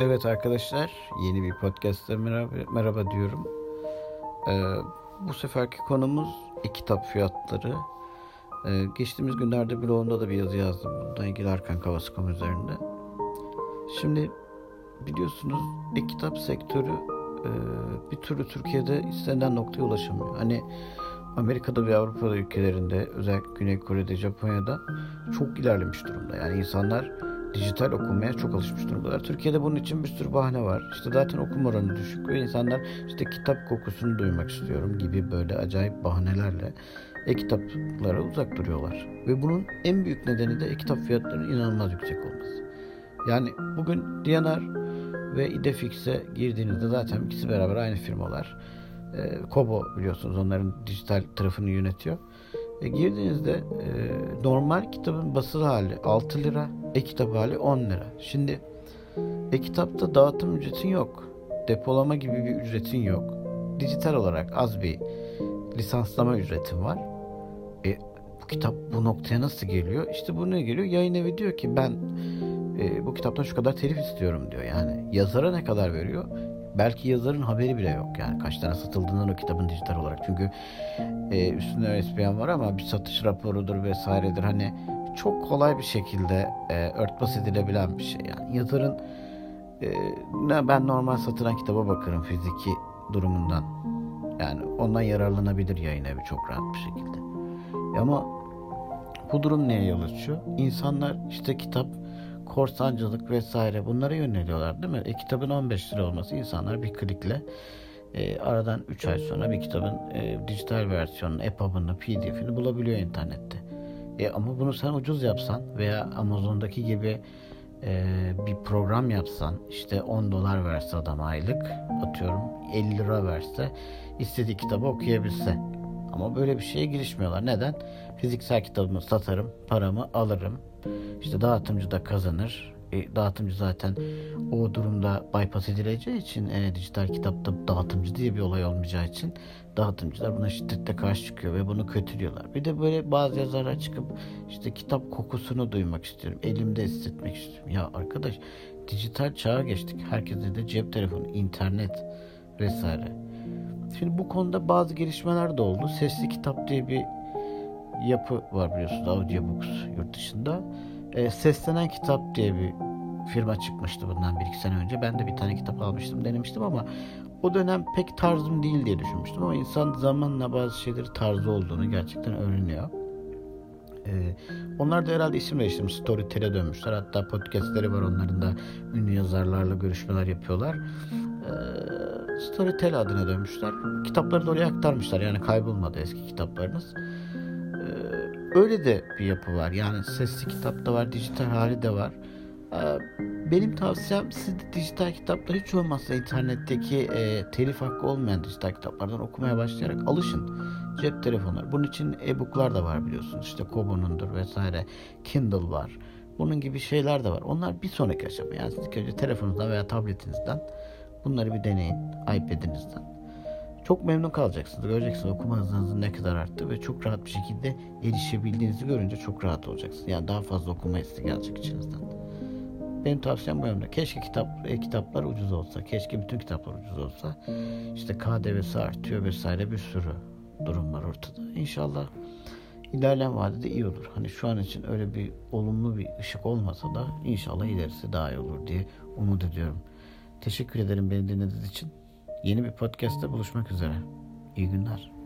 Evet arkadaşlar, yeni bir podcast'ta merhaba, merhaba diyorum. Ee, bu seferki konumuz e-kitap fiyatları. Ee, geçtiğimiz günlerde blogumda da bir yazı yazdım. Bununla ilgili Arkan Kavaskom üzerinde. Şimdi biliyorsunuz e-kitap sektörü e, bir türlü Türkiye'de istenilen noktaya ulaşamıyor. Hani Amerika'da ve Avrupa'da ülkelerinde özellikle Güney Kore'de, Japonya'da çok ilerlemiş durumda. Yani insanlar dijital okumaya çok alışmış durumdalar. Türkiye'de bunun için bir sürü bahane var. İşte zaten okuma oranı düşük ve insanlar işte kitap kokusunu duymak istiyorum gibi böyle acayip bahanelerle e-kitaplara uzak duruyorlar. Ve bunun en büyük nedeni de e-kitap fiyatlarının inanılmaz yüksek olması. Yani bugün DNR ve İdefix'e girdiğinizde zaten ikisi beraber aynı firmalar. E, Kobo biliyorsunuz onların dijital tarafını yönetiyor. E, girdiğinizde e, normal kitabın basılı hali 6 lira, e-kitap hali 10 lira. Şimdi e-kitapta dağıtım ücretin yok. Depolama gibi bir ücretin yok. Dijital olarak az bir lisanslama ücretin var. E, bu kitap bu noktaya nasıl geliyor? İşte bu ne geliyor? Yayın evi diyor ki ben e, bu kitaptan şu kadar telif istiyorum diyor. Yani yazara ne kadar veriyor? belki yazarın haberi bile yok yani kaç tane satıldığından o kitabın dijital olarak. Çünkü e, üstünde ÖSPN var ama bir satış raporudur vesairedir. Hani çok kolay bir şekilde e, örtbas edilebilen bir şey. Yani yazarın e, ne ben normal satılan kitaba bakarım fiziki durumundan. Yani ondan yararlanabilir yayın evi çok rahat bir şekilde. Ama bu durum neye yol açıyor? İnsanlar işte kitap korsancılık vesaire bunlara yöneliyorlar değil mi? E, kitabın 15 lira olması insanlar bir klikle e, aradan 3 ay sonra bir kitabın e, dijital versiyonunu, EPUB'ını, PDF'ini bulabiliyor internette. E, ama bunu sen ucuz yapsan veya Amazon'daki gibi e, bir program yapsan işte 10 dolar verse adam aylık atıyorum 50 lira verse istediği kitabı okuyabilse. Ama böyle bir şeye girişmiyorlar. Neden? Fiziksel kitabımı satarım, paramı alırım işte dağıtımcı da kazanır. E, dağıtımcı zaten o durumda bypass edileceği için e, dijital kitapta dağıtımcı diye bir olay olmayacağı için dağıtımcılar buna şiddetle karşı çıkıyor ve bunu kötülüyorlar. Bir de böyle bazı yazarlar çıkıp işte kitap kokusunu duymak istiyorum. Elimde hissetmek istiyorum. Ya arkadaş dijital çağa geçtik. Herkeste de cep telefonu, internet vesaire. Şimdi bu konuda bazı gelişmeler de oldu. Sesli kitap diye bir yapı var biliyorsunuz Audiobooks yurt dışında. E, Seslenen Kitap diye bir firma çıkmıştı bundan bir iki sene önce. Ben de bir tane kitap almıştım, denemiştim ama o dönem pek tarzım değil diye düşünmüştüm ama insan zamanla bazı şeyleri tarzı olduğunu gerçekten öğreniyor. Ee, onlar da herhalde isim değiştirmiş. Storytel'e dönmüşler. Hatta podcastleri var onların da ünlü yazarlarla görüşmeler yapıyorlar. Ee, Storytel adına dönmüşler. Kitapları da oraya aktarmışlar. Yani kaybolmadı eski kitaplarınız. Öyle de bir yapı var. Yani sesli kitap da var, dijital hali de var. Ee, benim tavsiyem siz de dijital kitapları hiç olmazsa internetteki e, telif hakkı olmayan dijital kitaplardan okumaya başlayarak alışın. Cep telefonları. Bunun için e-booklar da var biliyorsunuz. İşte Kobo'nundur vesaire. Kindle var. Bunun gibi şeyler de var. Onlar bir sonraki aşama. Yani siz önce telefonunuzdan veya tabletinizden bunları bir deneyin. iPad'inizden. Çok memnun kalacaksınız. Göreceksiniz okuma hızınızın ne kadar arttı ve çok rahat bir şekilde erişebildiğinizi görünce çok rahat olacaksınız. Yani daha fazla okuma isteği gelecek içinizden. Benim tavsiyem bu yönde. Keşke kitap, e, kitaplar ucuz olsa. Keşke bütün kitaplar ucuz olsa. İşte KDV'si artıyor vesaire bir sürü durum var ortada. İnşallah ilerleyen vadede iyi olur. Hani şu an için öyle bir olumlu bir ışık olmasa da inşallah ilerisi daha iyi olur diye umut ediyorum. Teşekkür ederim beni dinlediğiniz için. Yeni bir podcast'te buluşmak üzere. İyi günler.